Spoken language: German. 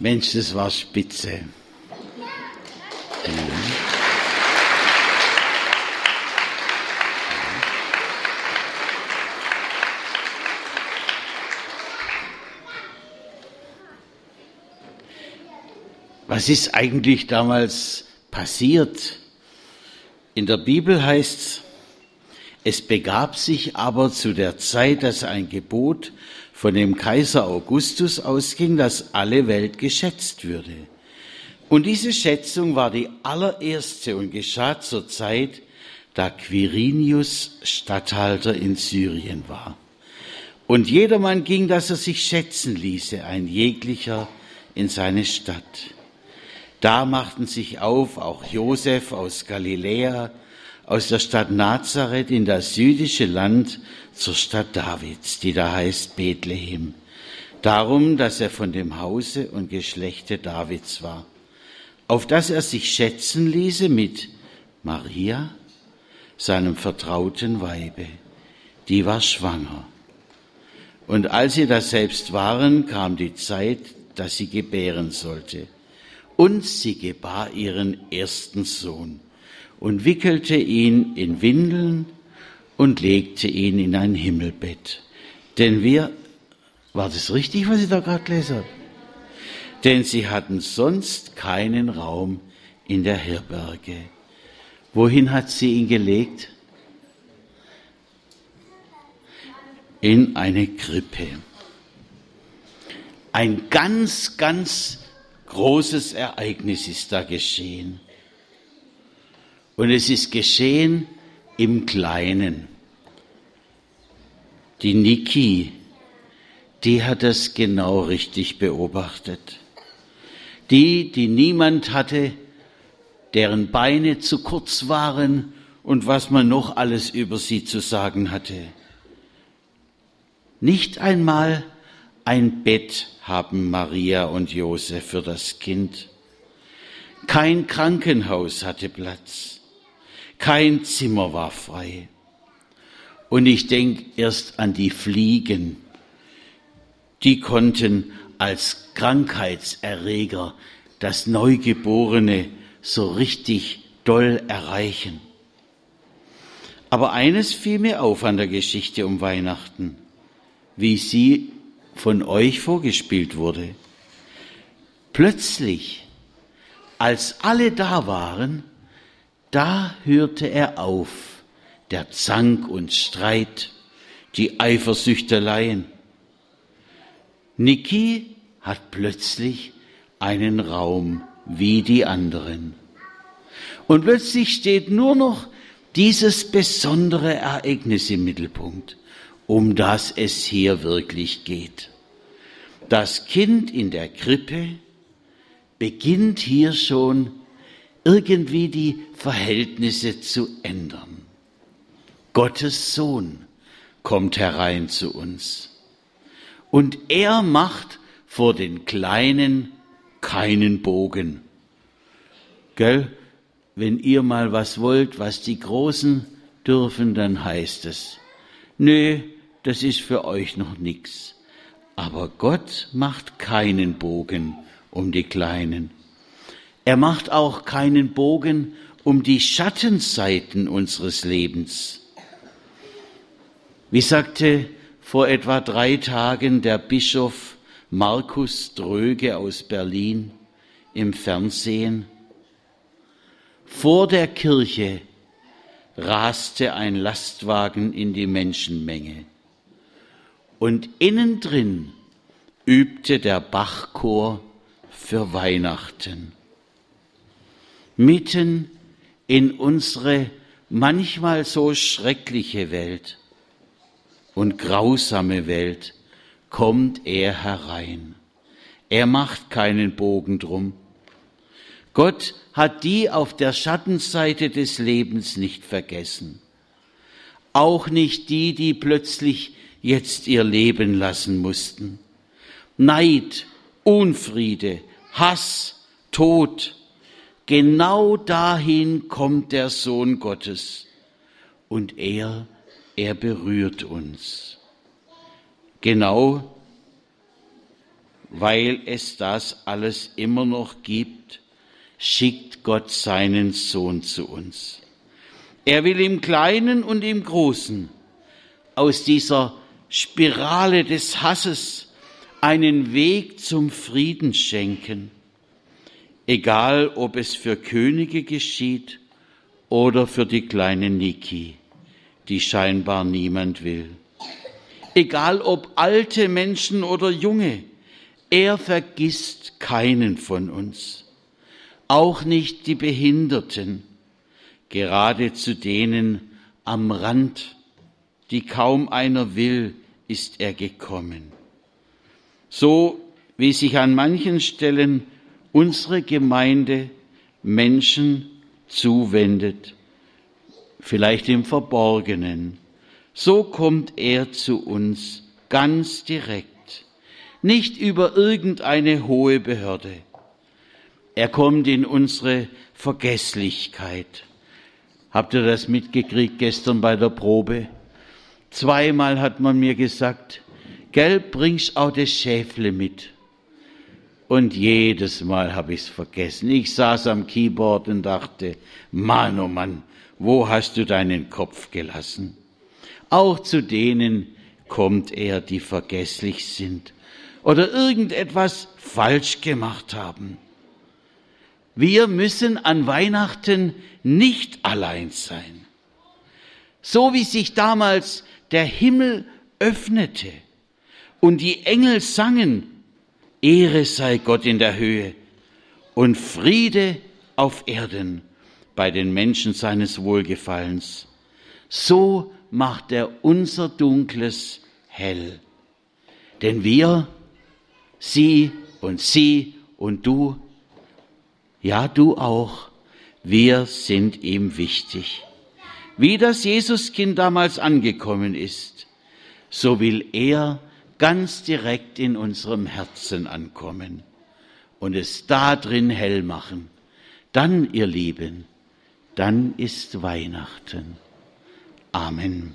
Mensch, das war spitze. Was ist eigentlich damals passiert? In der Bibel heißt es, es begab sich aber zu der Zeit, dass ein Gebot von dem Kaiser Augustus ausging, dass alle Welt geschätzt würde. Und diese Schätzung war die allererste und geschah zur Zeit, da Quirinius Statthalter in Syrien war. Und jedermann ging, dass er sich schätzen ließe, ein jeglicher in seine Stadt. Da machten sich auf auch Josef aus Galiläa, aus der Stadt Nazareth in das jüdische Land zur Stadt Davids, die da heißt Bethlehem. Darum, dass er von dem Hause und Geschlechte Davids war, auf dass er sich schätzen ließe mit Maria, seinem vertrauten Weibe, die war schwanger. Und als sie das selbst waren, kam die Zeit, dass sie gebären sollte. Und sie gebar ihren ersten Sohn und wickelte ihn in Windeln und legte ihn in ein Himmelbett. Denn wir, war das richtig, was ich da gerade gelesen habe? Denn sie hatten sonst keinen Raum in der Herberge. Wohin hat sie ihn gelegt? In eine Krippe. Ein ganz, ganz großes Ereignis ist da geschehen. Und es ist geschehen im Kleinen. Die Niki, die hat das genau richtig beobachtet. Die, die niemand hatte, deren Beine zu kurz waren und was man noch alles über sie zu sagen hatte. Nicht einmal ein Bett haben Maria und Josef für das Kind. Kein Krankenhaus hatte Platz. Kein Zimmer war frei. Und ich denke erst an die Fliegen. Die konnten als Krankheitserreger das Neugeborene so richtig doll erreichen. Aber eines fiel mir auf an der Geschichte um Weihnachten, wie sie von euch vorgespielt wurde. Plötzlich, als alle da waren, da hörte er auf, der Zank und Streit, die Eifersüchteleien. Niki hat plötzlich einen Raum wie die anderen. Und plötzlich steht nur noch dieses besondere Ereignis im Mittelpunkt, um das es hier wirklich geht. Das Kind in der Krippe beginnt hier schon irgendwie die Verhältnisse zu ändern. Gottes Sohn kommt herein zu uns. Und er macht vor den Kleinen keinen Bogen. Gell? Wenn ihr mal was wollt, was die Großen dürfen, dann heißt es, nö, das ist für euch noch nix. Aber Gott macht keinen Bogen um die Kleinen. Er macht auch keinen Bogen um die Schattenseiten unseres Lebens. Wie sagte vor etwa drei Tagen der Bischof Markus Dröge aus Berlin im Fernsehen, vor der Kirche raste ein Lastwagen in die Menschenmenge und innen drin übte der Bachchor für Weihnachten mitten in unsere manchmal so schreckliche Welt und grausame Welt kommt er herein. Er macht keinen Bogen drum. Gott hat die auf der Schattenseite des Lebens nicht vergessen. Auch nicht die, die plötzlich jetzt ihr Leben lassen mussten. Neid, Unfriede, Hass, Tod, Genau dahin kommt der Sohn Gottes und er, er berührt uns. Genau weil es das alles immer noch gibt, schickt Gott seinen Sohn zu uns. Er will im Kleinen und im Großen aus dieser Spirale des Hasses einen Weg zum Frieden schenken, egal ob es für Könige geschieht oder für die kleine Niki, die scheinbar niemand will. Egal ob alte Menschen oder junge, er vergisst keinen von uns, auch nicht die Behinderten, gerade zu denen am Rand, die kaum einer will, ist er gekommen. So wie sich an manchen Stellen unsere Gemeinde Menschen zuwendet, vielleicht im Verborgenen, so kommt er zu uns ganz direkt nicht über irgendeine hohe Behörde. Er kommt in unsere Vergesslichkeit. Habt ihr das mitgekriegt gestern bei der Probe? Zweimal hat man mir gesagt, gell, bringst auch das Schäfle mit. Und jedes Mal habe ich es vergessen. Ich saß am Keyboard und dachte, Mann, oh Mann, wo hast du deinen Kopf gelassen? Auch zu denen kommt er, die vergesslich sind oder irgendetwas falsch gemacht haben. Wir müssen an Weihnachten nicht allein sein. So wie sich damals der Himmel öffnete und die Engel sangen, Ehre sei Gott in der Höhe und Friede auf Erden bei den Menschen seines Wohlgefallens, so macht er unser Dunkles hell. Denn wir sie und sie und du, ja du auch, wir sind ihm wichtig. Wie das Jesuskind damals angekommen ist, so will er ganz direkt in unserem Herzen ankommen und es da drin hell machen. Dann, ihr Lieben, dann ist Weihnachten. Amen.